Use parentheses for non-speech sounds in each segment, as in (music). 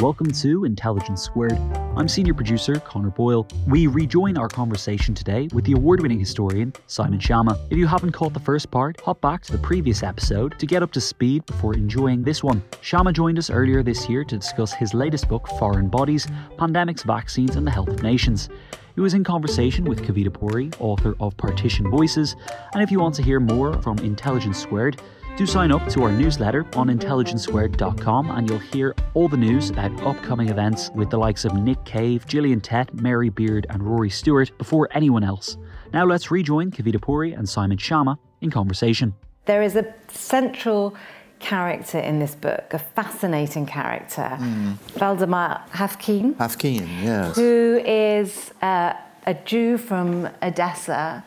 Welcome to Intelligence Squared. I'm senior producer Connor Boyle. We rejoin our conversation today with the award winning historian Simon Schama. If you haven't caught the first part, hop back to the previous episode to get up to speed before enjoying this one. Schama joined us earlier this year to discuss his latest book, Foreign Bodies Pandemics, Vaccines, and the Health of Nations. He was in conversation with Kavita Puri, author of Partition Voices, and if you want to hear more from Intelligence Squared, do sign up to our newsletter on intelligencesquared.com and you'll hear all the news about upcoming events with the likes of Nick Cave, Gillian Tett, Mary Beard, and Rory Stewart before anyone else. Now let's rejoin Kavita Puri and Simon Schama in conversation. There is a central character in this book, a fascinating character, mm. Valdemar Haffkine. Haffkine, yes. Who is uh, a Jew from Odessa.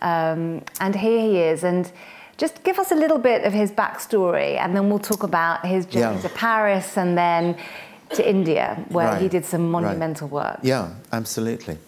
Um, and here he is. And just give us a little bit of his backstory, and then we'll talk about his journey yeah. to Paris and then to India, where right. he did some monumental right. work. Yeah, absolutely.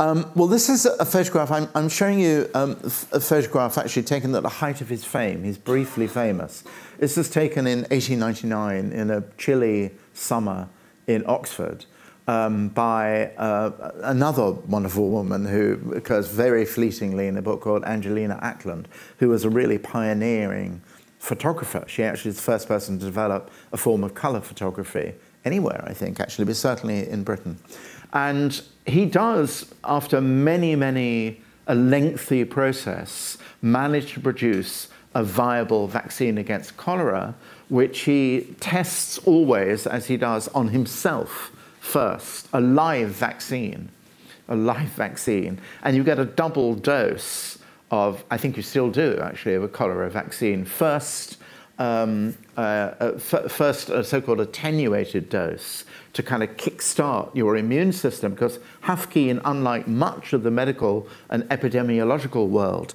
Um, well, this is a photograph. I'm, I'm showing you um, a photograph actually taken at the height of his fame. He's briefly famous. This was taken in 1899 in a chilly summer in Oxford um, by uh, another wonderful woman who occurs very fleetingly in a book called Angelina Acland, who was a really pioneering photographer. She actually is the first person to develop a form of colour photography anywhere, I think, actually, but certainly in Britain. And he does, after many, many, a lengthy process, manage to produce a viable vaccine against cholera, which he tests always, as he does, on himself first, a live vaccine, a live (laughs) vaccine, and you get a double dose of, I think you still do actually, of a cholera vaccine. First, um, uh, uh, f- first a so-called attenuated dose to kind of kickstart your immune system, because Haffkine, unlike much of the medical and epidemiological world,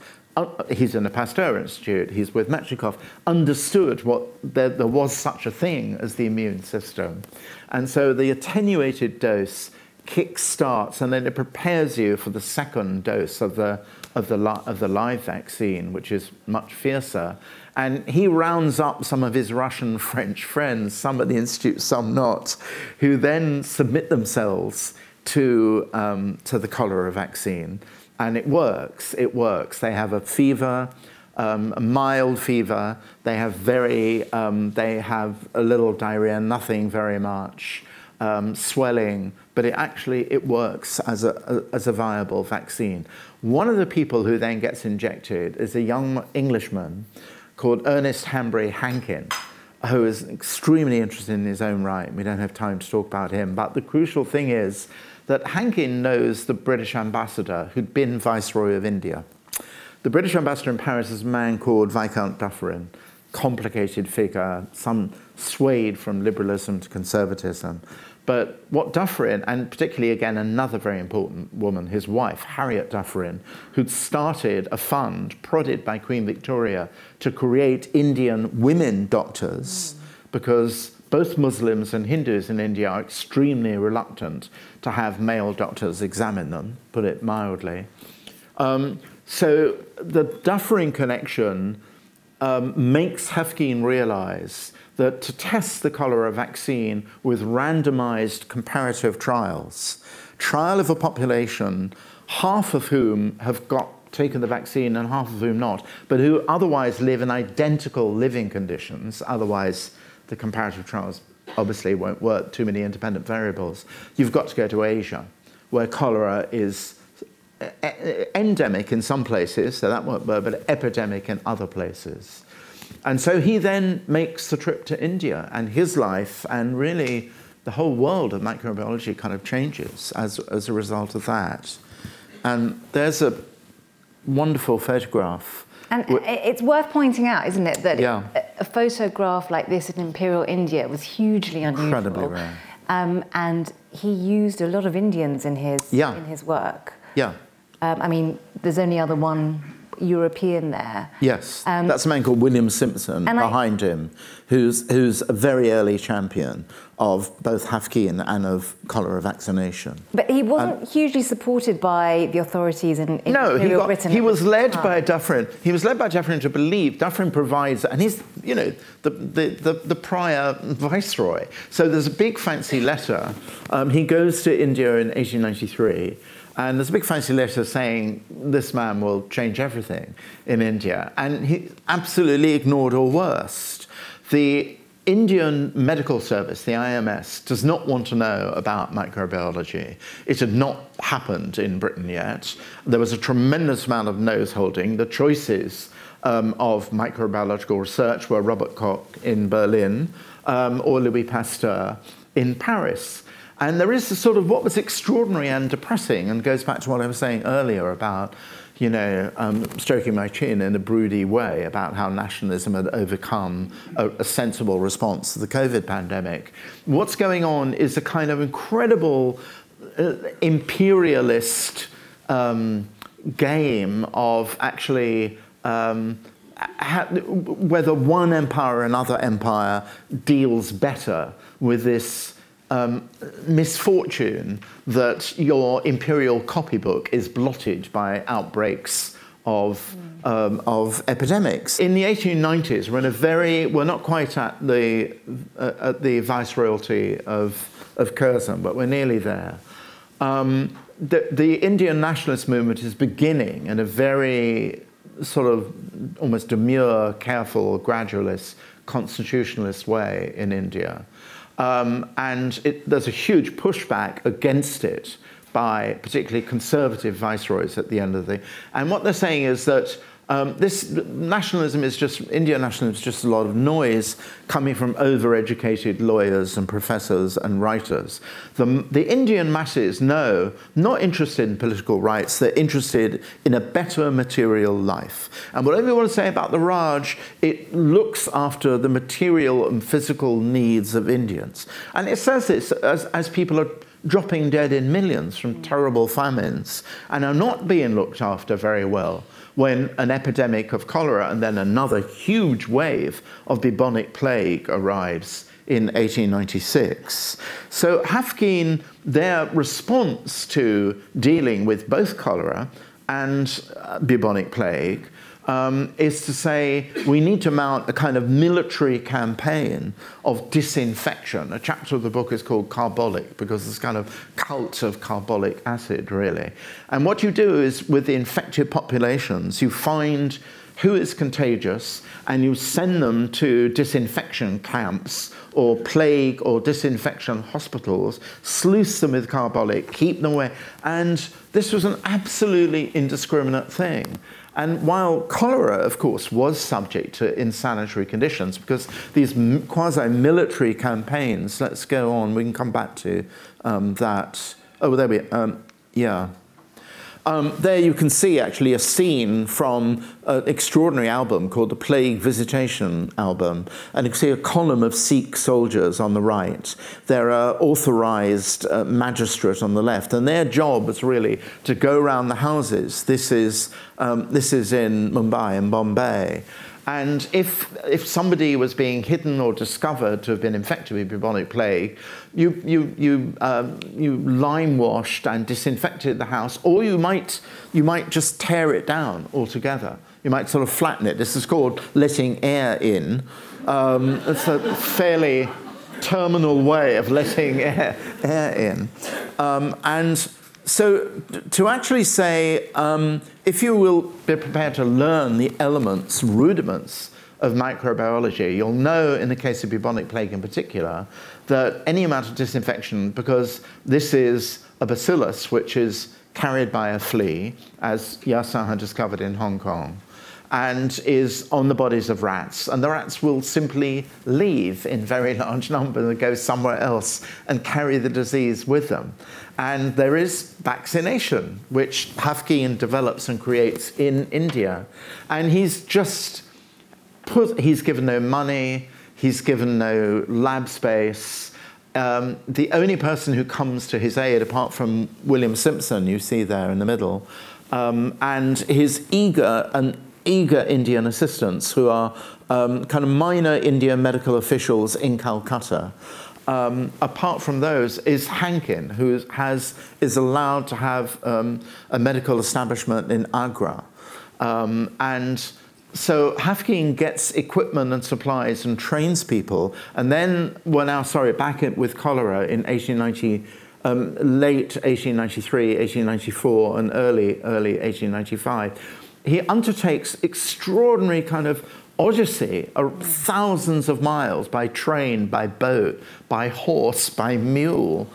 he's in the Pasteur Institute, he's with Metchnikoff, understood what there, there was such a thing as the immune system. And so the attenuated dose kick starts and then it prepares you for the second dose of the, of the, of the live vaccine, which is much fiercer. And he rounds up some of his Russian (laughs) French friends, some at the Institute, some not, who then submit themselves to, um, to the cholera vaccine. And it works, it works. They have a fever, um, a mild fever. They have very, um, they have a little diarrhea, nothing very much, um, swelling, but it actually it works as a, as a viable vaccine. One of the people who then gets injected is a young Englishman called Ernest Hanbury Hankin, who is extremely interested in his own right. We don't have time to talk about him, but the crucial thing is that Hankin knows the British ambassador who'd been Viceroy of India. The British ambassador in Paris is a man called Viscount Dufferin, complicated figure, some swayed from liberalism to conservatism. But what Dufferin, and particularly again another very important woman, his wife, Harriet Dufferin, who'd started a fund prodded by Queen Victoria to create Indian women doctors because both Muslims and Hindus in India are extremely reluctant to have male doctors examine them, put it mildly. Um, so the Dufferin connection um, makes Haffkine realize that to test the cholera vaccine with randomized comparative trials, trial of a population, half of whom have got taken the vaccine and half of whom not, but who otherwise live in identical living conditions, otherwise the comparative trials obviously won't work, too many independent variables. You've got to go to Asia, where cholera is endemic in some places, so that won't work, but epidemic in other places. And so he then makes the trip to India, and his life and really the whole world of microbiology kind of changes as, as a result of that. And there's a wonderful photograph. And it's worth pointing out, isn't it, that yeah. a photograph like this in Imperial India was hugely unusual. Incredibly rare. Um, and he used a lot of Indians in his, yeah. in his work. Yeah. Um, I mean, there's only other one European there. Yes, um, that's a man called William Simpson behind I, him, who's, who's a very early champion of both Haffkine and of cholera vaccination. But he wasn't hugely supported by the authorities in, in no, he, got, Britain. he was led by Dufferin. He was led by Dufferin to believe Dufferin provides, and he's, you know, the, the, the, the prior viceroy. So there's a big fancy letter. Um, he goes to India in 1893 and there's a big fancy letter saying this man will change everything in India. And he absolutely ignored or worst. The Indian Medical Service, the IMS, does not want to know about microbiology. It had not happened in Britain yet. There was a tremendous amount of nose holding. The choices um, of microbiological research were Robert Koch in Berlin um, or Louis Pasteur in Paris. And there is a sort of what was extraordinary and depressing, and goes back to what I was saying earlier about, you know, um, stroking my chin in a broody way about how nationalism had overcome a, a, sensible response to the COVID pandemic. What's going on is a kind of incredible uh, imperialist um, game of actually. Um, whether one empire or another empire deals better with this um, misfortune that your imperial copybook is blotted by outbreaks of, um, of epidemics. In the 1890s, we're in a very, we're not quite at the, uh, at the viceroyalty of, of Curzon, but we're nearly there. Um, the, the Indian nationalist movement is beginning in a very sort of almost demure, careful, gradualist, constitutionalist way in India. Um, and it, there's a huge pushback against it by particularly conservative viceroys at the end of the. And what they're saying is that um, this nationalism is just, Indian nationalism is just a lot of noise coming from overeducated lawyers and professors and writers. The, the Indian masses know, not interested in political rights, they're interested in a better material life. And whatever you want to say about the Raj, it looks after the material and physical needs of Indians. And it says this as, as people are dropping dead in millions from terrible famines and are not being looked after very well when an epidemic of cholera and then another huge wave of bubonic plague arrives in 1896. So Haffkine, their response to dealing with both cholera and uh, bubonic plague um, is to say we need to mount a kind of military campaign of disinfection. A chapter of the book is called Carbolic because it's kind of cult of carbolic acid, really. And what you do is with the infected populations, you find who is contagious and you send them to disinfection camps or plague or disinfection hospitals, sluice them with carbolic, keep them away. And this was an absolutely indiscriminate thing. And while cholera, of course, was subject to insanitary conditions, because these quasi military campaigns, let's go on, we can come back to um, that. Oh, there we um, yeah. Um, there you can see actually a scene from an extraordinary album called the Plague Visitation album, and you can see a column of Sikh soldiers on the right. There are authorized uh, magistrate on the left, and their job is really to go around the houses. This is, um, this is in Mumbai and Bombay. And if, if somebody was being hidden or discovered to have been infected with bubonic plague, you, you, you, um, you lime washed and disinfected the house, or you might, you might just tear it down altogether. You might sort of flatten it. This is called letting air in. Um, it's a fairly terminal way of letting (laughs) air, air in. Um, and so to actually say, um, if you will be prepared to learn the elements, rudiments of microbiology, you'll know in the case of bubonic plague in particular that any amount of disinfection, because this is a bacillus which is carried by a flea, as Yersin had discovered in Hong Kong, and is on the bodies of rats. And the rats will simply leave in very (laughs) large numbers and go somewhere else and carry the disease with them. And there is vaccination, which Haffkine develops and creates in India. And he's just put, he's given no money, he's given no lab space. Um, the only person who comes to his aid, apart from William Simpson, you see there in the middle, um, and his eager and eager Indian assistants who are um, kind of minor Indian medical officials in Calcutta um, apart from those, is Hankin, who has, is allowed to have um, a medical establishment in Agra. Um, and so Haffkine gets equipment and supplies and trains people. And then we're now, sorry, back in, with cholera in 1890, um, late 1893, 1894, and early, early 1895. He undertakes extraordinary kind of odyssey, uh, thousands of miles by train, by boat, by horse, by mule,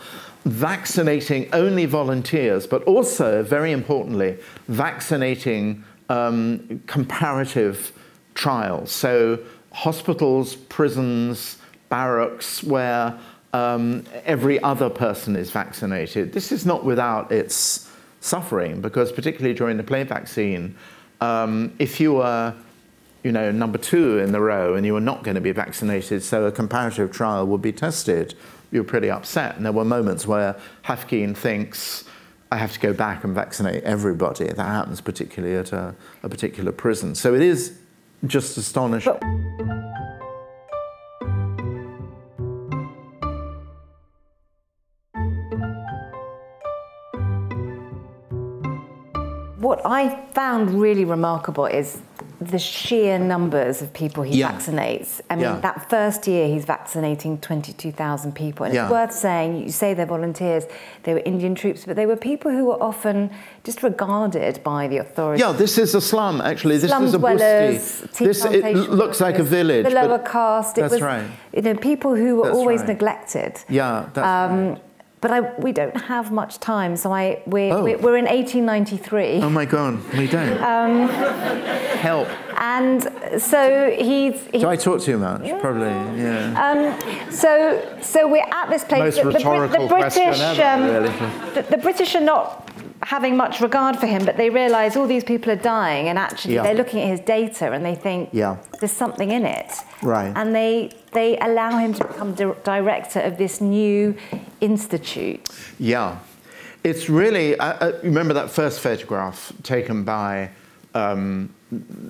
vaccinating only volunteers, but also, very importantly, vaccinating um, comparative trials. So, hospitals, prisons, barracks, where um, every other person is vaccinated. This is not without its suffering, because particularly during the plague vaccine, um, if you were you know, number two in the row and you were not going to be vaccinated, so a comparative trial would be tested, you're pretty upset. And there were moments where Haffkine thinks, I have to go back and vaccinate everybody. That happens particularly at a, a particular prison. So it is just astonishing. But- what I found really remarkable is the sheer numbers of people he yeah. vaccinates. I mean, yeah. that first year he's vaccinating 22,000 people. And yeah. it's worth saying, you say they're volunteers, they were Indian troops, but they were people who were often disregarded by the authorities. Yeah, this is a slum, actually. This slum is a dwellers, This it looks like a village. The lower caste. It that's was, right. You know, people who were that's always right. neglected. Yeah, that's um, right but I, we don't have much time, so I, we're, oh. we're, we're, in 1893. Oh my God, we don't. Um, Help. And so he's. he's Do I talk too much? Yeah. Probably, yeah. Um, so, so we're at this place. Most the, rhetorical the, the British, ever, um, really. the, the British are not having much regard for him, but they realise all these people are dying, and actually yeah. they're looking at his data and they think yeah. there's something in it. Right. And they they allow him to become di- director of this new institute. Yeah, it's really. I, I remember that first photograph taken by um,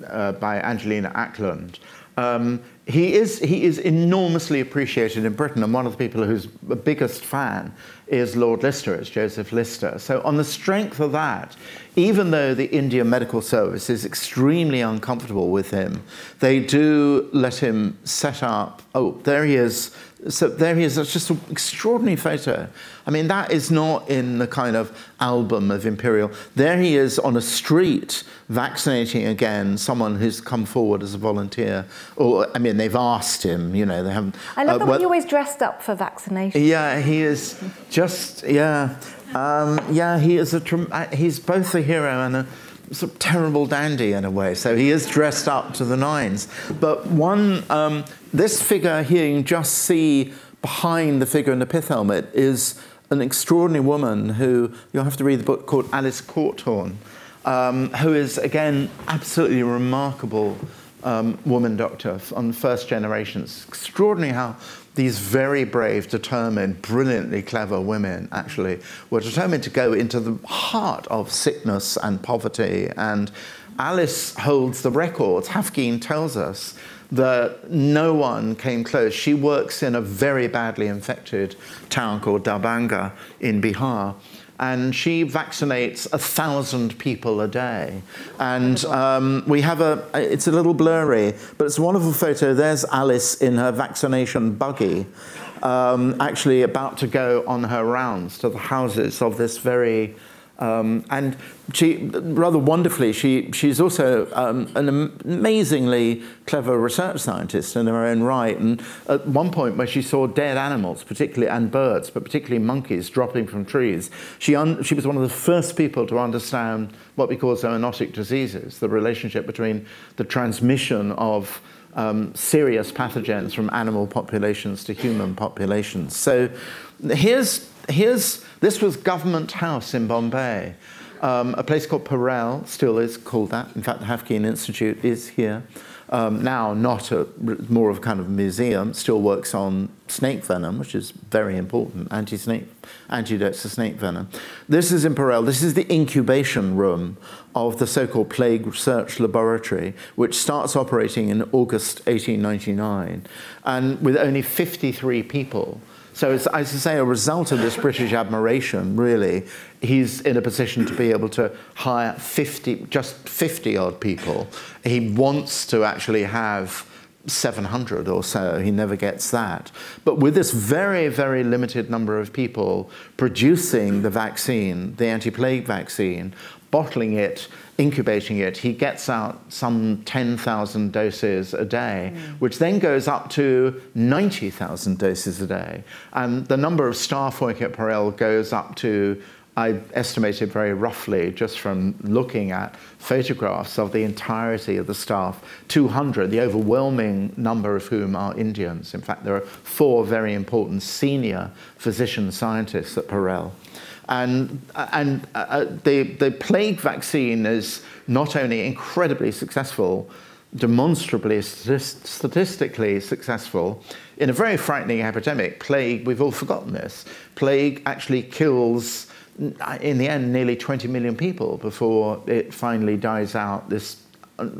uh, by Angelina Acland. Um, he is, he is enormously appreciated in Britain, and one of the people who's the biggest fan is Lord Lister, it's Joseph Lister. So, on the strength of that, even though the Indian Medical Service is extremely uncomfortable with him, they do let him set up. Oh, there he is so there he is. That's just an extraordinary photo. I mean, that is not in the kind of album of Imperial. There he is on a street vaccinating again someone who's come forward as a volunteer. Or, I mean, they've asked him, you know, they haven't. I love uh, the way he always dressed up for vaccination. Yeah, he is just, yeah. Um, yeah, he is a, uh, he's both a hero and a, sort of terrible dandy in a way. So he is dressed up to the nines. But one, um, this figure here, you just see behind the figure in the pith helmet is an extraordinary woman who you'll have to read the book called Alice Corthorn, um, who is again absolutely remarkable um, woman doctor on first generations. Extraordinary how these very brave, determined, brilliantly clever women actually were determined to go into the heart of sickness and poverty. And Alice holds the records. Haffkine tells us that no one came close. She works in a very badly infected town called Darbhanga in Bihar and she vaccinates a thousand people a day. And um, we have a, it's a little blurry, but it's a wonderful photo. There's Alice in her vaccination buggy, um, actually about to go on her rounds to the houses of this very um, and she, rather wonderfully, she, she's also um, an amazingly clever research scientist in her own right. And at one point, where she saw dead animals, particularly and birds, but particularly monkeys dropping from trees, she, un, she was one of the first people to understand what we call zoonotic diseases, the relationship between the transmission of um, serious pathogens from animal populations to human populations. So here's here's, this was Government House in Bombay. Um, a place called Parel still is called that. In fact, the Haffkine Institute is here. Um, now not a, more of a kind of museum, still works on snake venom, which is very important, anti-snake, antidotes to snake venom. This is in Parel. This is the incubation room of the so-called plague research laboratory, which starts operating in August 1899, and with only 53 people so as I say, a result of this British admiration, really, he's in a position to be able to hire 50, just 50 odd people. He wants to actually have 700 or so. He never gets that. But with this very, very limited number of people producing the vaccine, the anti plague vaccine, bottling it, incubating it, he gets out some 10,000 doses a day, mm. which then goes up to 90,000 doses a day. And the number of staff working at Parel goes up to I estimated very roughly, just from looking at photographs of the entirety of the staff, 200, the overwhelming number of whom are Indians. In fact, there are four very important senior physician scientists at Parel. And, and uh, the, the plague vaccine is not only incredibly successful, demonstrably statistically successful in a very frightening epidemic. Plague, we've all forgotten this. Plague actually kills, in the end, nearly 20 million people before it finally dies out. This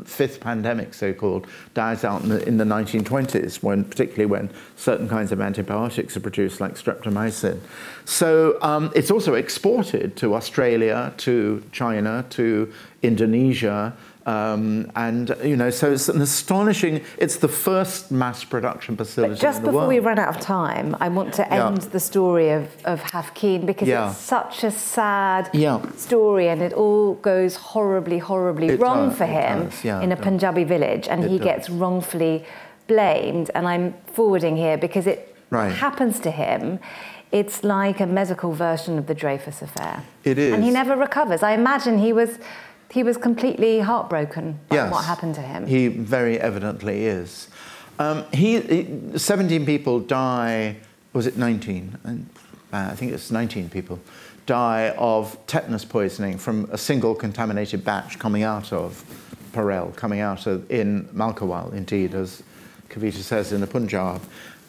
fifth pandemic, so-called, dies out in the, in the 1920s, when particularly when certain kinds of antibiotics are produced, like streptomycin. So um, it's also exported to Australia, to China, to Indonesia, um, and you know, so it's an astonishing. It's the first mass production facility. But just before world. we run out of time, I want to end yeah. the story of of Haffkine because yeah. it's such a sad yeah. story, and it all goes horribly, horribly it wrong does, for him in a Punjabi village, and it he does. gets wrongfully blamed. And I'm forwarding here because it right. happens to him it's like a medical version of the Dreyfus affair. It is. And he never recovers. I imagine he was he was completely heartbroken by yes, what happened to him. He very evidently is. Um, he, he, 17 people die, was it 19? Uh, I think it's 19 people die of tetanus poisoning from a single contaminated batch coming out of Parel, coming out of, in Mulkowal, indeed, as Kavita says in the Punjab.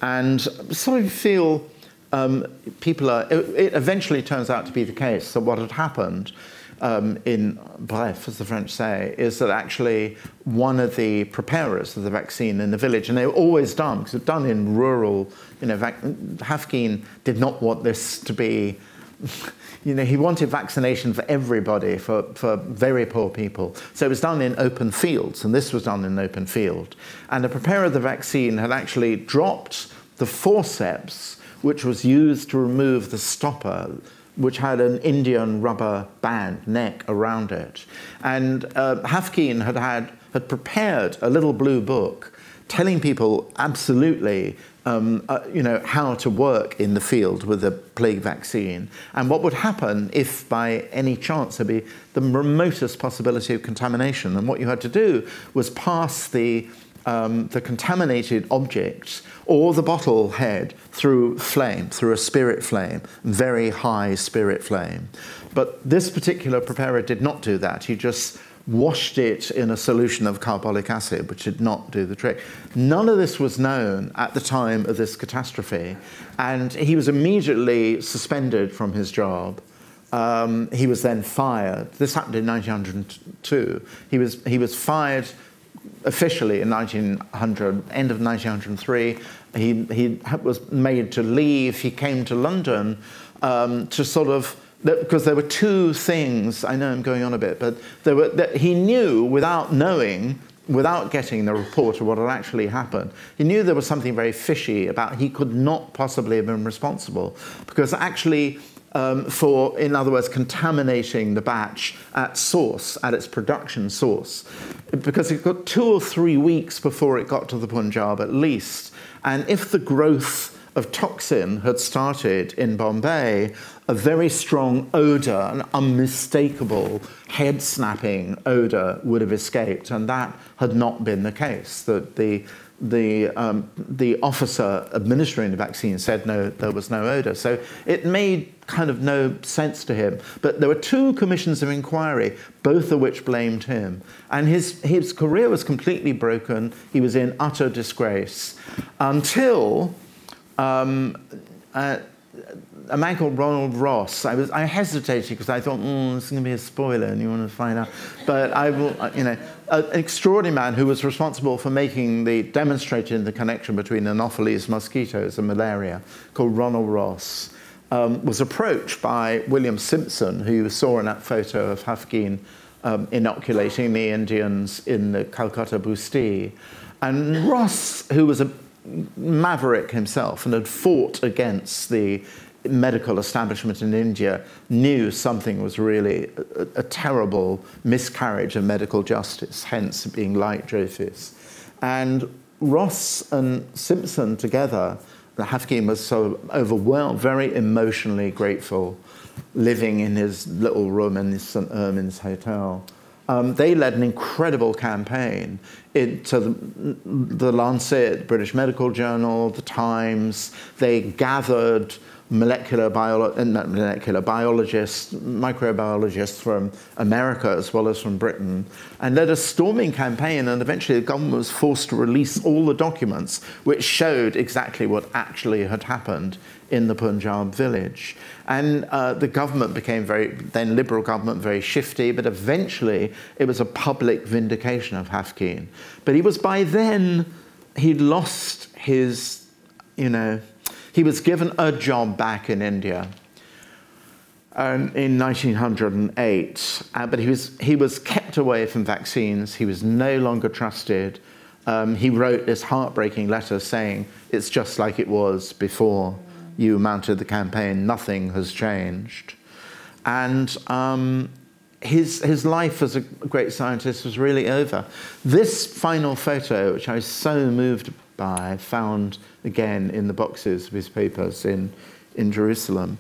And sort of feel um, people are, it, it eventually turns out to be the case that what had happened um, in bref, as the French say, is that actually one of the preparers of the vaccine in the village, and they were always done, because it's done in rural, you know, vac- Haffkine did not want this to be, (laughs) you know, he wanted vaccination for everybody, for, for very poor people. So it was done in open fields, and this was done in an open field. And the preparer of the vaccine had actually dropped the forceps, which was used to remove the stopper which had an Indian rubber band neck around it. And uh, Haffkine had, had, had prepared a little blue book telling people absolutely um, uh, you know, how to work in the field with the plague vaccine and what would happen if by any chance there be the remotest possibility of contamination. And what you had to do was pass the um, the contaminated object or the bottle head through flame, through a spirit flame, very high spirit flame. But this particular preparer did not do that. He just washed it in a solution of carbolic acid, which did not do the trick. None of this was known at the time of this catastrophe, and he was immediately suspended from his job. Um, he was then fired. This happened in 1902. He was, he was fired officially in 1900, end of 1903. He, he was made to leave. He came to London um, to sort of because there were two things. I know I'm going on a bit, but there were that he knew without knowing, without getting the report of what had actually happened. He knew there was something very fishy about. He could not possibly have been responsible because actually. Um, for, in other words, contaminating the batch at source, at its production source, because it got two or three weeks before it got to the Punjab at least. And if the growth of toxin had started in Bombay, a very strong odor, an unmistakable head snapping odor would have escaped, and that had not been the case. That the the, um, the officer administering the vaccine said no, there was no odor. So it made kind of no sense to him. But there were two commissions of inquiry, both of which blamed him. And his, his career was completely broken. He was in utter disgrace until um, uh, a man called Ronald Ross. I was I hesitated because I thought, mm, this is going to be a spoiler, and you want to find out. But I will, you know, an extraordinary man who was responsible for making the demonstrating the connection between Anopheles mosquitoes and malaria, called Ronald Ross, um, was approached by William Simpson, who you saw in that photo of Haffkine um, inoculating the Indians in the Calcutta Busti. And Ross, who was a maverick himself and had fought against the medical establishment in India knew something was really a, a, terrible miscarriage of medical justice, hence being like Dreyfus. And Ross and Simpson together, the Haffkine was so overwhelmed, very emotionally grateful, living in his little room in St. Ermin's Hotel. Um, they led an incredible campaign into the, the Lancet, British Medical Journal, the Times. They gathered molecular, bio- uh, molecular biologists, microbiologists from America as well as from Britain, and led a storming campaign. And eventually, the government was forced to release all the documents which showed exactly what actually had happened in the Punjab village. And uh, the government became very, then Liberal government, very shifty, but eventually it was a public vindication of Haffkine. But he was by then, he'd lost his, you know, he was given a job back in India um, in 1908, uh, but he was, he was kept away from vaccines. He was no longer trusted. Um, he wrote this heartbreaking letter saying, It's just like it was before you mounted the campaign, nothing has changed. And um, his, his life as a great scientist was really over. This final photo, which I was so moved by, found again in the boxes of his papers in, in Jerusalem,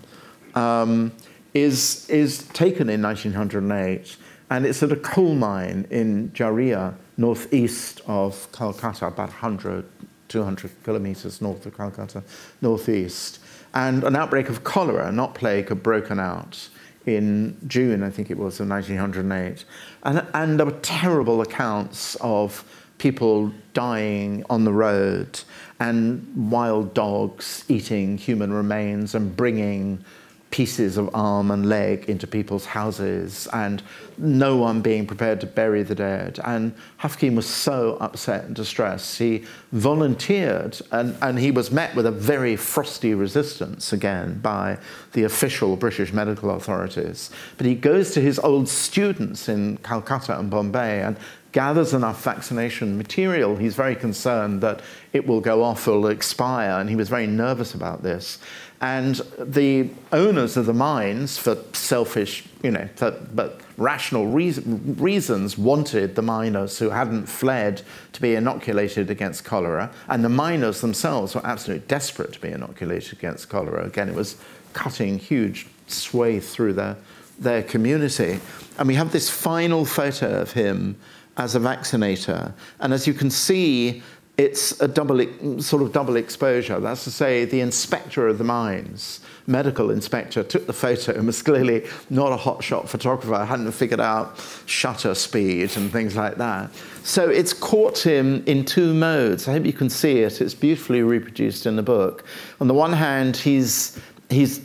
um, is, is taken in 1908, and it's at a coal mine in Jharia, northeast of Calcutta, about 100, 200 kilometers north of Calcutta, northeast. And an outbreak of cholera, not plague, had broken out in June, I think it was, of 1908. And, and there were terrible accounts of people dying on the road and wild dogs eating human remains and bringing pieces of arm and leg into people's houses and no one being prepared to bury the dead. And Haffkine was so upset and distressed. He volunteered and, and he was met with a very frosty resistance again by the official British medical authorities. But he goes to his old students in Calcutta and Bombay and gathers enough vaccination material, he's very concerned that it will go off or will expire, and he was very nervous about this. And the owners of the mines, for selfish, you know, but rational reason, reasons, wanted the miners who hadn't fled to be inoculated against cholera. And the miners themselves were absolutely desperate to be inoculated against cholera. Again, it was cutting huge swathe through their, their community. And we have this final photo of him as a vaccinator. And as you can see, it's a double, sort of double exposure. That's to say, the inspector of the mines, medical inspector, took the photo and was clearly not a hotshot photographer, hadn't figured out shutter speed and things like that. So it's caught him in two modes. I hope you can see it. It's beautifully reproduced in the book. On the one hand, he's, he's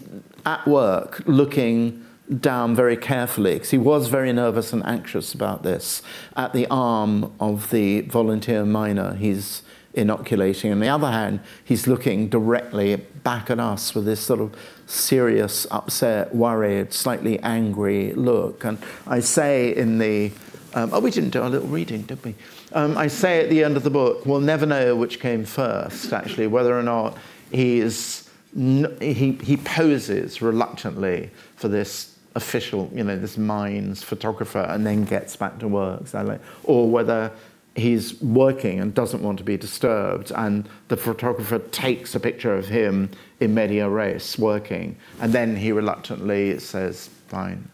at work looking down very carefully because he was very nervous and anxious about this at the arm of the volunteer miner he's inoculating. On the other hand, he's looking directly back at us with this sort of serious, upset, worried, slightly angry look. And I say in the um, oh, we didn't do our little reading, did we? Um, I say at the end of the book, we'll never know which came first, actually, whether or not he is he, he poses reluctantly for this official, you know, this mines photographer and then gets back to work, so or whether he's working and doesn't want to be disturbed and the photographer takes a picture of him in media res working and then he reluctantly says fine.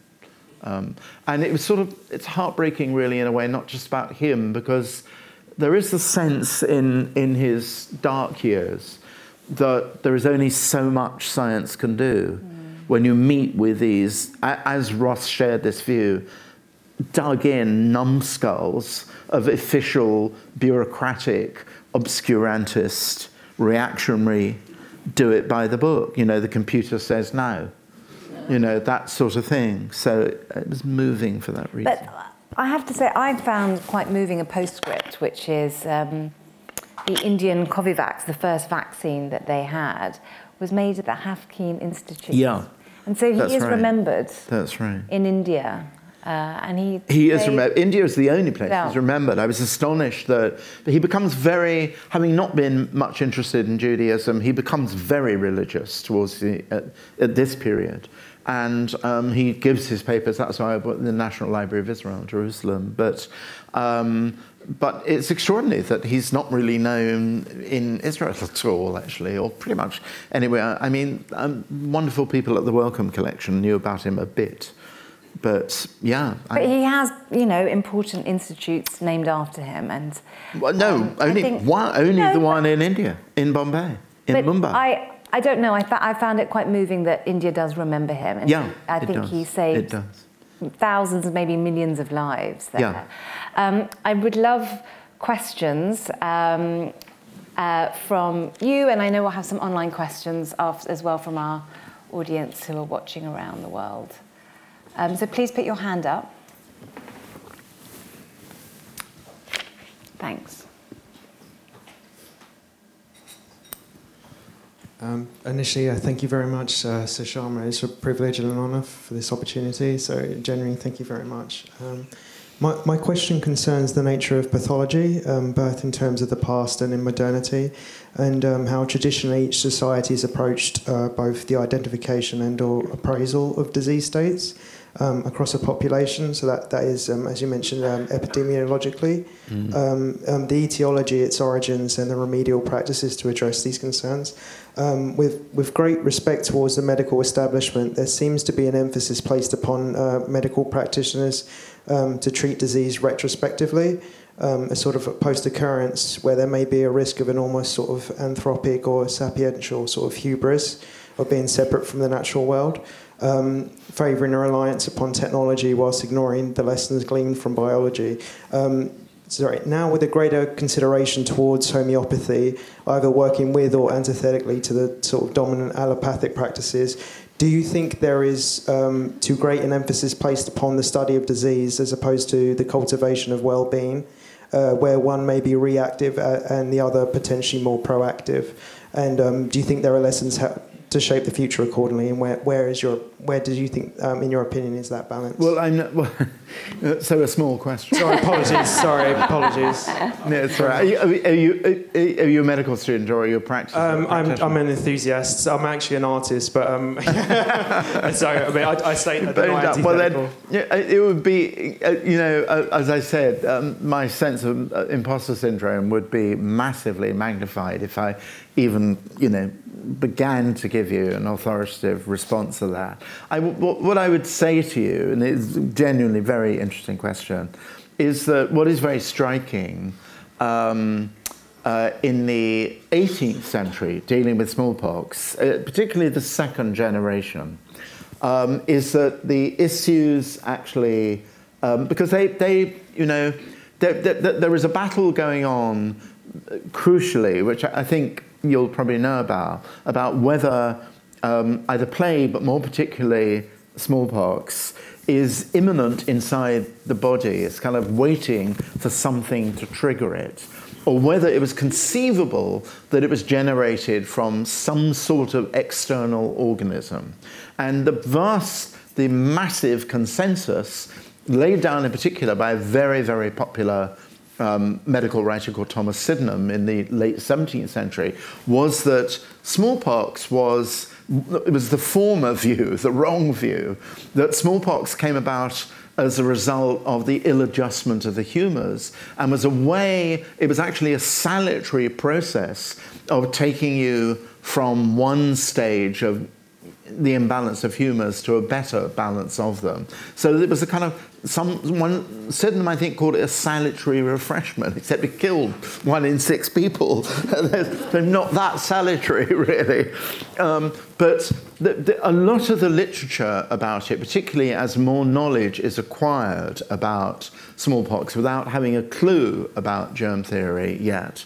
Um, and it was sort of it's heartbreaking really in a way not just about him because there is the sense in in his dark years that there is only so much science can do when you meet with these, as Ross shared this view, dug in numbskulls of official, bureaucratic, obscurantist, reactionary, do it by the book. You know, the computer says no. You know, that sort of thing. So it was moving for that reason. But I have to say, I found quite moving a postscript, which is um, the Indian Covivax, the first vaccine that they had, was made at the Haffkine Institute. Yeah. And so he That's is right. remembered That's right. in India. Uh, and he He is remembered. India is the only place he's remembered. I was astonished that he becomes very, having not been much interested in Judaism, he becomes very religious towards the, at, at this period. And um, he gives his papers, that's why I in the National Library of Israel, Jerusalem. But, um, but it's extraordinary that he's not really known in Israel at all, actually, or pretty much anywhere. I mean, um, wonderful people at the Wellcome Collection knew about him a bit. But yeah, But he has, you know, important institutes named after him. And Well, no, Um, only think- one. Only No, the one in India, in Bombay, in but Mumbai. I, I don't know. I, fa- I found it quite moving that India does remember him. And yeah, I think does. he It saved does. thousands, maybe millions of lives there. Yeah. Um, I would love questions um, uh, from you, and I know we'll have some online questions af- as well from our audience who are watching around the world. Um, so please put your hand up. Thanks. Um, initially, uh, thank you very much, uh, Sir Schama. It's a privilege and an honour for this opportunity. So, genuinely, thank you very much. Um, my, my question concerns the nature of pathology, um, both in terms of the past and in modernity, and um, how traditionally each society has approached uh, both the identification and/or appraisal of disease states um, across a population. So that that is, um, as you mentioned, um, epidemiologically, um, um, the etiology, its origins, and the remedial practices to address these concerns. Um, with with great respect towards the medical establishment, there seems to be an emphasis placed upon uh, medical practitioners um, to treat disease retrospectively. Um, a sort of post occurrence where there may be a risk of an almost sort of anthropic or sapiential sort of hubris of being separate from the natural world, um, favouring a reliance upon technology whilst ignoring the lessons gleaned from biology. Um, sorry, now with a greater consideration towards homeopathy, either working with or antithetically to the sort of dominant allopathic practices, do you think there is um, too great an emphasis placed upon the study of disease as opposed to the cultivation of well-being, uh, where one may be reactive uh, and the other potentially more proactive? And um, do you think there are lessons ha- to shape the future accordingly? And where, where is your where do you think, um, in your opinion, is that balance? well, I'm not, well, (laughs) so a small question. sorry, apologies. sorry, (laughs) apologies. No, it's right. Are you, are, you, are you a medical student or are you a practitioner? Um, I'm, I'm an enthusiast. I'm actually an artist, but um, (laughs) sorry. I mean, I, I state that uh, well, then, yeah, it would be, uh, you know, uh, as I said, um, my sense of uh, imposter syndrome would be massively magnified if I even, you know, began to give you an authoritative response to that. I, what I would say to you, and it's a genuinely very interesting question, is that what is very striking um, uh, in the 18th century, dealing with smallpox, uh, particularly the second generation, um, is that the issues actually, um, because they, they, you know, there is a battle going on, uh, crucially, which I think you'll probably know about, about whether um, either plague, but more particularly smallpox, is imminent inside the body. It's kind of waiting for something to trigger it. Or whether it was conceivable that it was generated from some sort of external organism. And the vast, the massive consensus laid down in particular by a very, very popular um, medical writer called Thomas Sydenham in the late 17th century was that smallpox was it was the former (laughs) view, the wrong view, that smallpox came about as a result of the ill adjustment of the humours and was a way, it was actually a salutary process of taking you from one stage of the imbalance of humours to a better balance of them. So it was a kind of someone Sydenham I think called it a salutary refreshment, (laughs) except it killed one in six people. (laughs) They're not that salutary, (laughs) really. Um, but the, the, a lot of the literature about it, particularly as more knowledge is acquired about smallpox without having a clue about germ theory yet,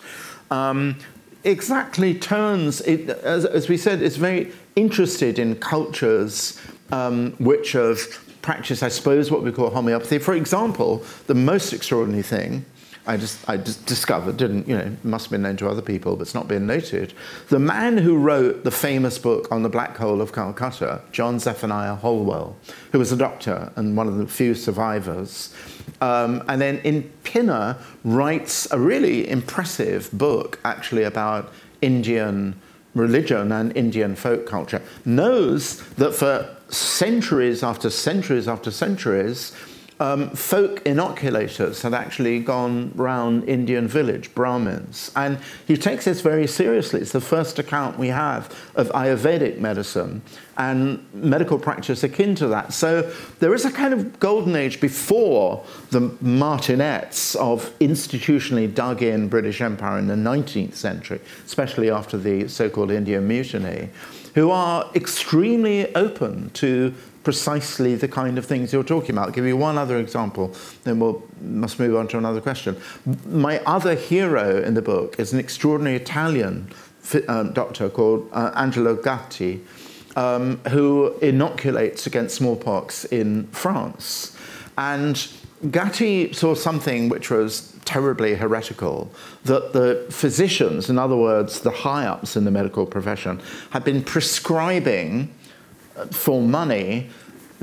um, exactly turns it, as, as we said, it's very interested in cultures um, which have practiced, I suppose, what we call homeopathy. For example, the most extraordinary thing I just, I just discovered, didn't, you know, must have been known to other people, but it's not been noted. The man who wrote the famous book on the black hole of Calcutta, John Zephaniah Holwell, who was a doctor and one of the few survivors, um, and then in Pinner writes a really impressive book actually about Indian religion and Indian folk culture, knows that for centuries after centuries after centuries, um, folk inoculators had actually gone round Indian village, Brahmins. And he takes this very seriously. It's the first account we have of Ayurvedic medicine and medical practice akin to that. So there is a kind of golden age before the martinets of institutionally dug in British Empire in the 19th century, especially after the so called Indian Mutiny, who are extremely open to precisely the kind of things you're talking about. I'll give you one other example, then we'll must move on to another question. My other hero in the book is an extraordinary Italian um, doctor called uh, Angelo Gatti, um, who inoculates against smallpox in France. And Gatti saw something which was terribly heretical that the physicians, in other words, the high ups in the medical profession, had been prescribing for money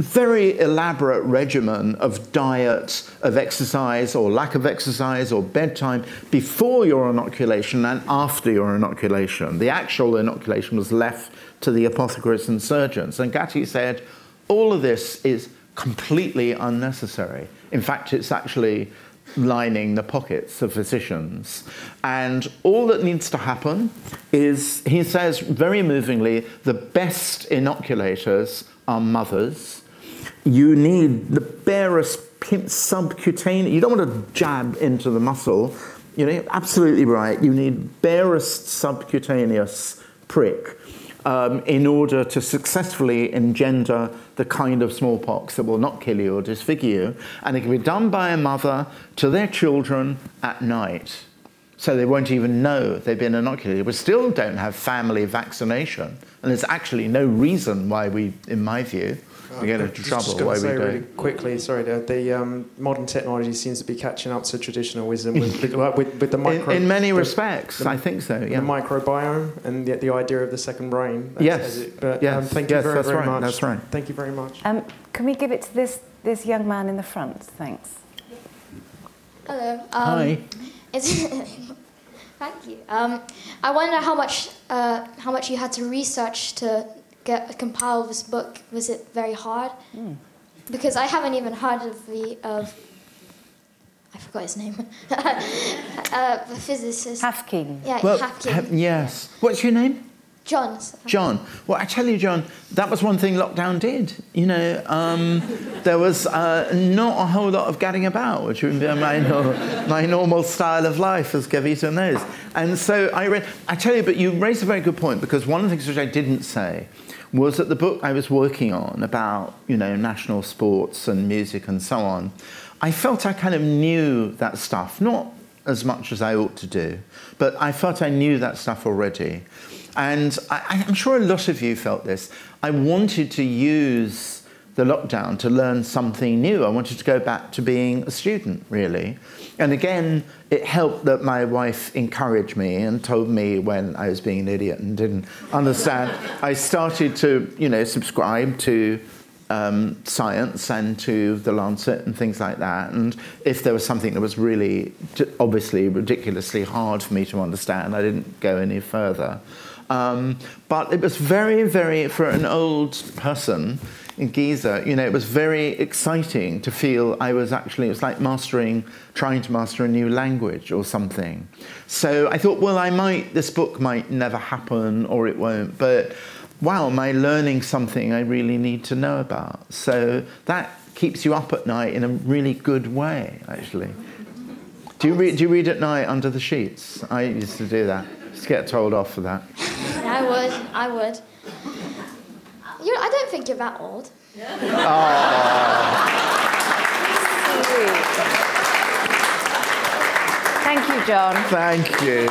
very elaborate regimen of diet, of exercise or lack of exercise or bedtime before your inoculation and after your inoculation. The actual inoculation was left to the apothecaries and surgeons. And Gatti said, all of this is completely unnecessary. In fact, it's actually lining the pockets of physicians. And all that needs to happen is, he says very movingly, the best inoculators are mothers. You need the barest subcutaneous, you don't want to jab into the muscle. You know, absolutely right. You need barest subcutaneous prick um, in order to successfully engender the kind of smallpox that will not kill you or disfigure you. And it can be done by a mother to their children at night. So they won't even know they've been inoculated. We still don't have family vaccination. And there's actually no reason why we, in my view, we get into trouble. Just why say we really don't. quickly, sorry, the, the um, modern technology seems to be catching up to traditional wisdom with, with, with, with the micro. In, in many the, respects, the, I think so. Yeah. The microbiome and the, the idea of the second brain. as- Yes. as it- but, Yes. Um, thank you Yes, very, that's very right, much. that's right. Thank you very much. Um, can we give it to this, this young man in the front? Thanks. Hello. Um, Hi. It's (laughs) thank you. Um, I wonder how much uh, how much you had to research to get compile this book. Was it very hard? Because I haven't even heard of the of. I forgot his name. (laughs) uh, the physicist. Haffkine. yeah, Well, Haffkine. ha- yes. What's your name? John. John. Well, I tell you, John, that was one thing lockdown did. You know, um, there was uh, not a whole lot of getting about, which would be my, my normal style of life, as Kavita knows. And so I read, I tell you, but you raised a very good point because one of the things which I didn't say was that the book I was working on about, you know, national sports and music and so on, I felt I kind of knew that stuff, not as much as I ought to do, but I felt I knew that stuff already. And I, am sure a lot of you felt this. I wanted to use the lockdown to learn something new. I wanted to go back to being a student, really. And again, it helped that my wife encouraged me and told me when I was being an idiot and didn't understand. (laughs) I started to, you know, subscribe to um, science and to the Lancet and things like that. And if there was something that was really, obviously, ridiculously hard for me to understand, I didn't go any further. Um, but it was very, very, for an old person in Giza, you know, it was very exciting to feel I was actually, it was like mastering, trying to master a new language or something. So I thought, well, I might, this book might never happen or it won't, but wow, am I learning something I really need to know about? So that keeps you up at night in a really good way, actually. Do you, read, do you read at night under the sheets? I used to do that. Just get told off for that. I would. I would. You're, I don't think you're that old. Yeah. Oh. Thank you, John. Thank you.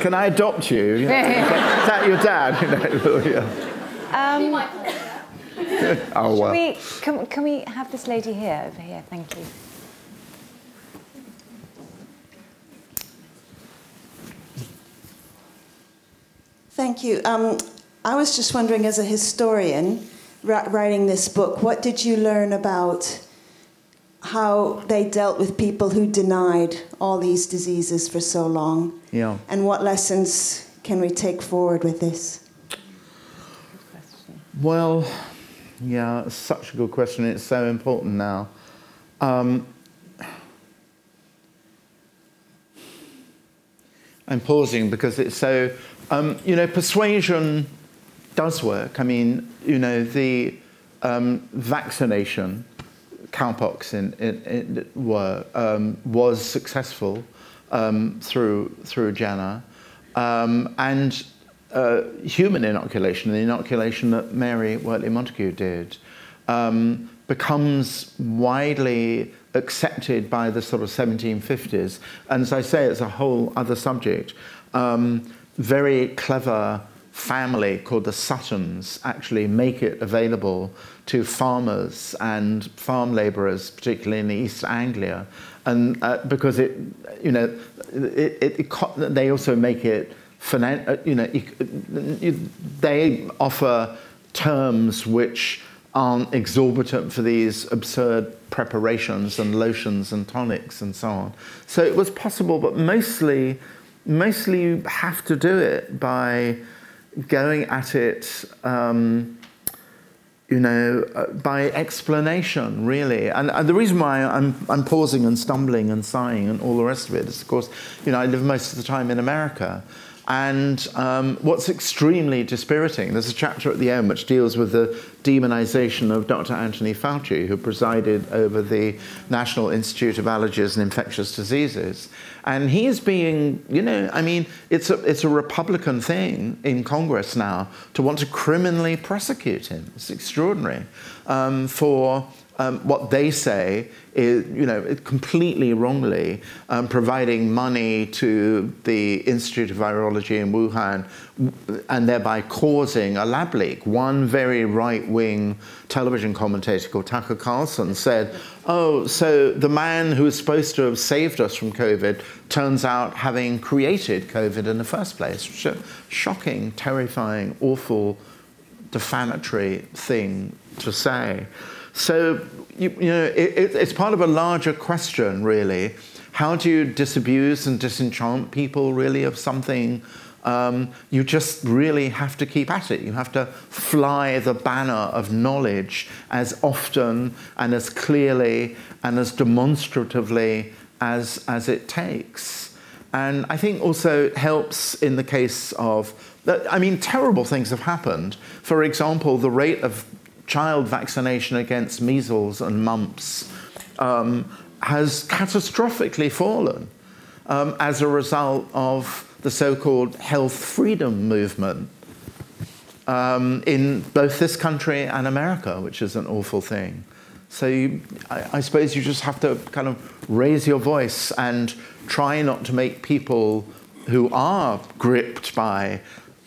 Can I adopt you? (laughs) Is that your dad? (laughs) um, (laughs) oh well. We, can, can we have this lady here over here? Thank you. Thank you. Um, I was just wondering, as a historian writing this book, what did you learn about how they dealt with people who denied all these diseases for so long? Yeah. And what lessons can we take forward with this? Well, yeah, such a good question. It's so important now. Um, I'm pausing because it's so um, you know, persuasion does work. I mean, you know, the um, vaccination, cowpox in, in, in were, um, was successful um, through, through Jenner. Um, and uh, human inoculation, the inoculation that Mary Wortley Montagu did, um, becomes widely accepted by the sort of 1750s. And as I say, it's a whole other subject. Um, very clever family called the Suttons actually make it available to farmers and farm labourers, particularly in East Anglia, and uh, because it, you know, it, it, it, they also make it, uh, you know, they offer terms which aren't exorbitant for these absurd preparations and lotions and tonics and so on. So it was possible, but mostly mostly you have to do it by going at it, um, you know, uh, by explanation, really. And, and, the reason why I'm, I'm pausing and stumbling and sighing and all the rest of it is, of course, you know, I live most of the time in America. And um, what's extremely dispiriting, there's a chapter at the end which deals with the demonization of Dr. Anthony Fauci, who presided over the National Institute of Allergies and Infectious Diseases. And he is being, you know, I mean, it's a, it's a Republican thing in Congress now to want to criminally prosecute him. It's extraordinary um, for um, what they say is, you know, completely wrongly um, providing money to the Institute of Virology in Wuhan and thereby causing a lab leak. One very right wing television commentator called Tucker Carlson said, Oh, so the man who was supposed to have saved us from COVID turns out having created COVID in the first place. Shocking, terrifying, awful, defamatory thing to say. So, you, you know, it, it's part of a larger question, really. How do you disabuse and disenchant people, really, of something? Um, you just really have to keep at it. You have to fly the banner of knowledge as often and as clearly and as demonstratively as, as it takes. And I think also it helps in the case of, I mean, terrible things have happened. For example, the rate of child vaccination against measles and mumps um, has catastrophically fallen um, as a result of the so called health freedom movement um, in both this country and America, which is an awful thing. So you, I, I, suppose you just have to kind of raise your voice and try not to make people who are gripped by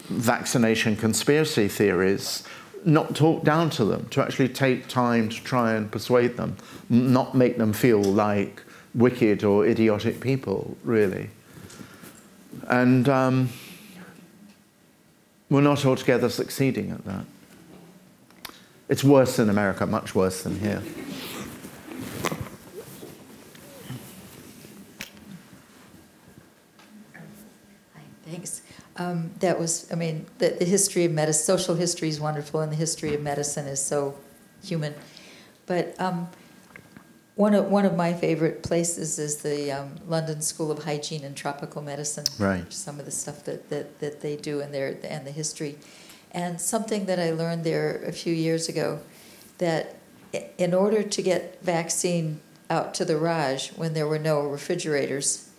vaccination conspiracy theories not talk down to them, to actually take time to try and persuade them, not make them feel like wicked or idiotic people, really. And um, we're not altogether succeeding at that. It's worse in America, much worse than here. Thanks. Um, that was, I mean, the, the history of medicine, social history is wonderful, and the history of medicine is so human. But um, one of one of my favorite places is the um, London School of Hygiene and Tropical Medicine. Right. Some of the stuff that, that, that they do and their and the history, and something that I learned there a few years ago, that in order to get vaccine out to the Raj when there were no refrigerators,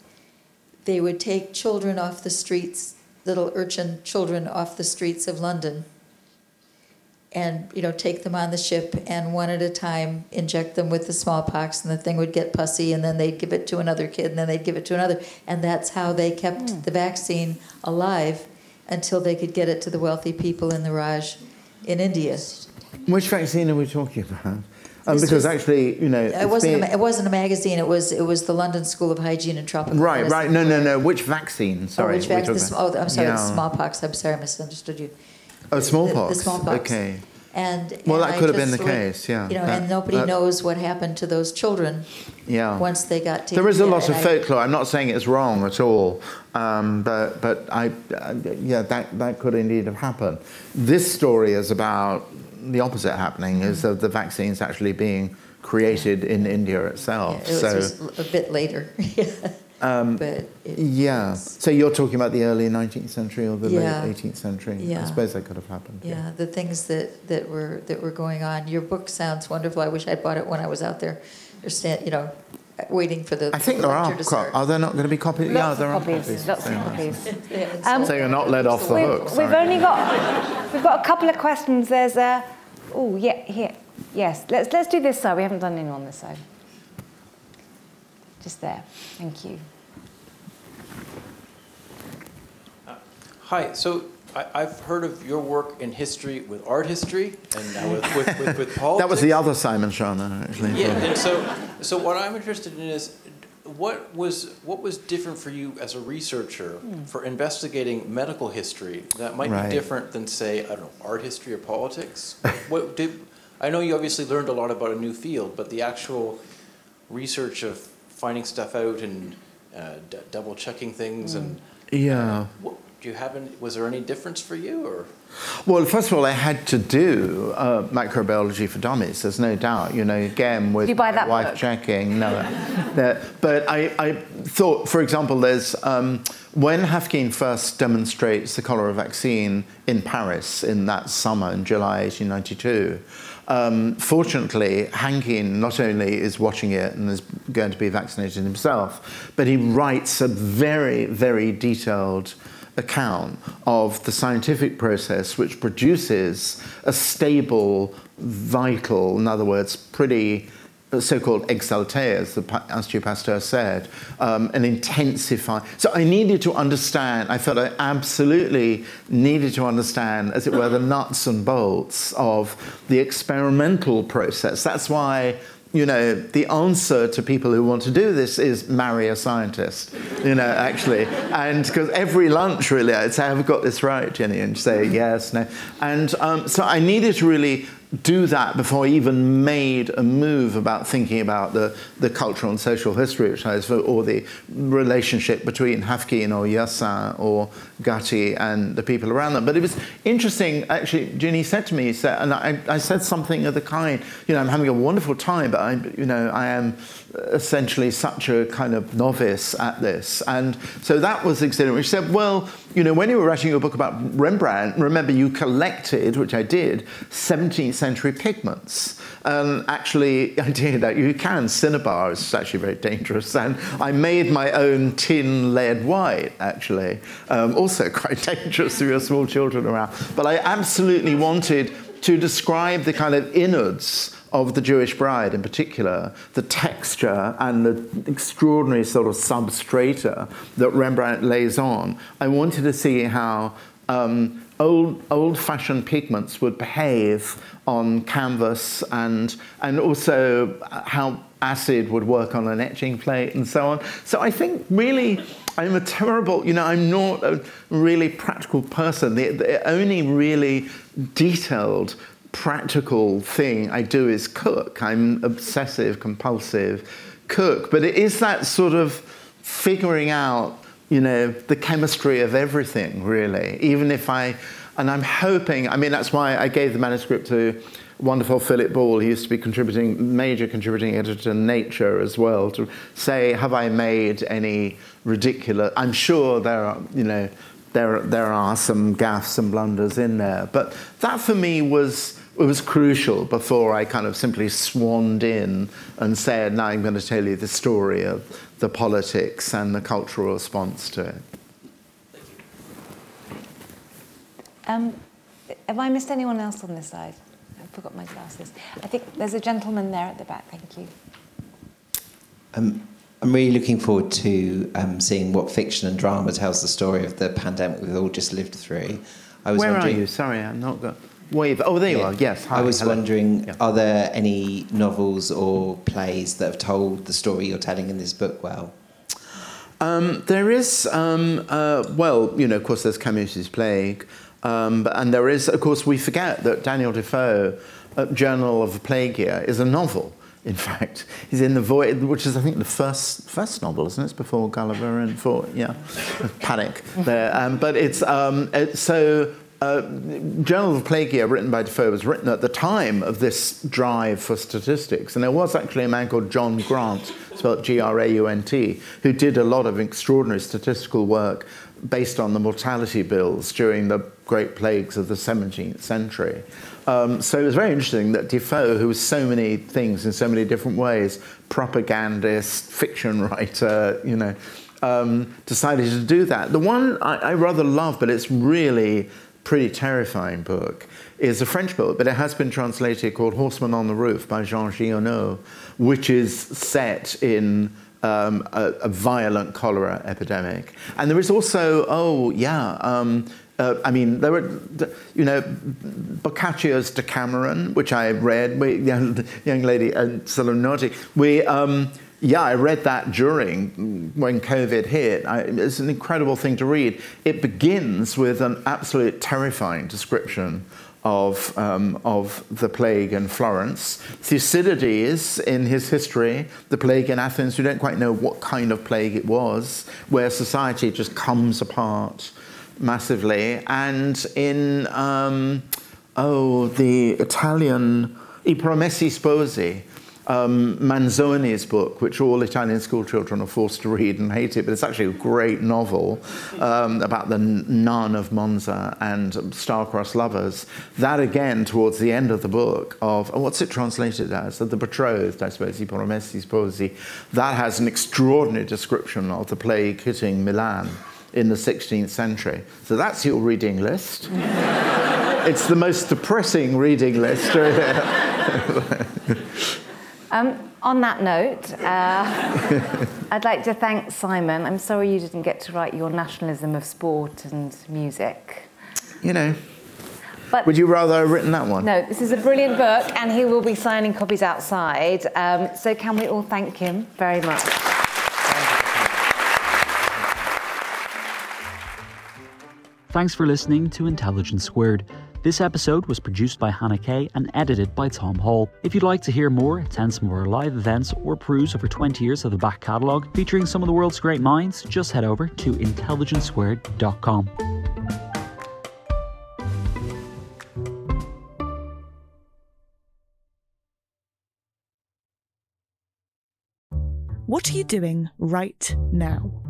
they would take children off the streets, little urchin children off the streets of London and you know take them on the ship and one at a time inject them with the smallpox and the thing would get pussy and then they'd give it to another kid and then they'd give it to another and that's how they kept mm. the vaccine alive until they could get it to the wealthy people in the Raj in India. Which vaccine are we talking about? Um, because was, actually, you know, it wasn't. a, it wasn't a magazine. It was. It was the London School of Hygiene and Tropical. Right, Medicine. right. No, no, no. Which vaccine? Sorry. Oh, which vaccine? oh, I'm sorry. Yeah. smallpox. I'm sorry. I misunderstood you. Oh, smallpox. The, the smallpox. Okay. And, well, and that could have been the case, yeah. You know, that, and nobody that, knows what happened to those children. Yeah. Once they got taken. There is a lot of I, folklore. I'm not saying it's wrong at all, um, but but I, uh, yeah, that that could indeed have happened. This story is about the opposite happening: is of the vaccines actually being created in India itself. Yeah, it was so a bit later. (laughs) Um, but yeah. So you're talking about the early 19th century or the yeah. late 18th century. Yeah. I suppose that could have happened. Yeah, yeah, the things that, that were that were going on. Your book sounds wonderful. I wish I'd bought it when I was out there. You know, waiting for the. I think the there are. Co- are there not going to be copies? Lots yeah, there are copies. Lots of copies. um, so you're not let off the we've, hook. We've only got we've got a couple of questions. There's a oh yeah here yes let's let's do this side. We haven't done any on this side. Just there. Thank you. Hi. So I, have heard of your work in history with art history and now with, with, with, with (laughs) politics. that was the other Simon Schama, actually. Yeah. and so, so what I'm interested in is what was what was different for you as a researcher mm. for investigating medical history that might right. be different than say I don't know art history or politics. what did I know you obviously learned a lot about a new field, but the actual research of finding stuff out and uh, d- double checking things mm. and yeah. What, do you have any, was there any difference for you or? Well, first of all, I had to do uh, microbiology for dummies. There's no doubt. You know, again with you buy that wife book? checking. No, but I, I, thought, for example, there's um, when Haffkine first demonstrates the cholera vaccine in Paris in that summer in July 1892. Um, fortunately, Haffkine not only is watching it and is going to be vaccinated himself, but he writes a very, very detailed account of the scientific process which produces a stable, vital, in other words, pretty so-called exalté, as the Institut Pasteur said, um, an intensify. So I needed to understand. I felt I absolutely needed to understand, as it were, the nuts and bolts of the experimental process. That's why you know, the answer to people who want to do this is marry a scientist, you know, actually. And because every lunch, really, I'd say, I've got this right, Ginny? And say, yes, no. And um, so I needed to really do that before I even made a move about thinking about the, the cultural and social history of Chinese or the relationship between Haffkine or Yersin or Gatti and the people around them. But it was interesting, actually, Ginny said to me, said, and I, I said something of the kind, you know, I'm having a wonderful time, but I, you know, I am essentially such a kind of novice at this. And so that was exciting. She said, well, you know, when you were writing your book about Rembrandt, remember you collected, which I did, 17th century pigments. And actually, (laughs) I did that. You can. Cinnabar is actually very dangerous. And I made my own tin lead white, actually. Um, also (laughs) quite dangerous if you have small children around. But I absolutely wanted to describe the kind of innards of the Jewish bride in particular, the texture and the extraordinary sort of substrata that Rembrandt lays on, I wanted to see how um, old, old-fashioned pigments would behave on canvas and, and also how acid would work on an etching plate and so on. So I think really I'm a terrible, you know, I'm not a really practical person. The, the only really detailed practical thing I do is cook. I'm obsessive, compulsive cook. But it is that sort of figuring out, you know, the chemistry of everything, really. Even if I, and I'm hoping, I mean, that's why I gave the manuscript to wonderful Philip Ball, he used to be contributing, major contributing editor to Nature as well, to say, have I made any ridiculous, I'm sure there are, you know, there, there are some gaffes and blunders in there. But that for me was, it was crucial before I kind of simply swanned in and said, now I'm going to tell you the story of the politics and the cultural response to it. Um, have I missed anyone else on this side? I forgot my glasses. I think there's a gentleman there at the back. Thank you. Um, I'm really looking forward to um, seeing what fiction and drama tells the story of the pandemic we've all just lived through. I was Where are you? Sorry, I'm not got. Wave. Oh, there you are. Yes. Hi. I was Hello. wondering, yeah. are there any novels or plays that have told the story you're telling in this book well? Um, there is, um, uh, well, you know, of course, there's Camus's Plague, um, and there is, of course, we forget that Daniel Defoe, uh, Journal of a Plague Year, is a novel. In fact, he's in the void, which is, I think, the first first novel, isn't it? It's before Gulliver and for yeah, (laughs) Panic there. Um, but it's um, it, so uh, Journal of Plague Year, written by Defoe, was written at the time of this drive for statistics. And there was actually a man called John Graunt, spelled G R A U N T, who did a lot of extraordinary statistical work based on the mortality bills during the great plagues of the 17th century. Um, so it was very interesting that Defoe, who was so many things in so many different ways, propagandist, fiction writer, you know, um, decided to do that. The one I, I rather love, but it's really pretty terrifying book is a French book, but it has been translated called Horseman on the Roof by Jean Giono, which is set in um, a, a, violent cholera epidemic. And there is also, oh, yeah, um, uh, I mean, there were, you know, Boccaccio's Decameron, which I read, we, (laughs) young, young lady, uh, Salonati, we, um, yeah, I read that during when COVID hit. I, it's an incredible thing to read. It begins with an absolute terrifying description of, um, of the plague in Florence. Thucydides, in his history, the plague in Athens, we don't quite know what kind of plague it was, where society just comes apart massively. And in, um, oh, the Italian I Promessi Sposi, um, Manzoni's book, which all Italian schoolchildren are forced to read and hate it, but it's actually a great novel um, about the nun of Monza and star-crossed lovers. That again, towards the end of the book, of oh, what's it translated as? The betrothed, I suppose, I Promessi Sposi. That has an extraordinary description of the plague hitting Milan in the 16th century. So that's your reading list. (laughs) it's the most depressing reading list. (laughs) Um, on that note, uh, (laughs) I'd like to thank Simon. I'm sorry you didn't get to write your nationalism of sport and music. You know. But Would you rather have written that one? No, this is a brilliant book, and he will be signing copies outside. Um, so, can we all thank him very much? Thanks for listening to Intelligence Squared. This episode was produced by Hannah Kay and edited by Tom Hall. If you'd like to hear more, attend some of our live events, or peruse over 20 years of the back catalogue featuring some of the world's great minds, just head over to intelligencesquared.com. What are you doing right now?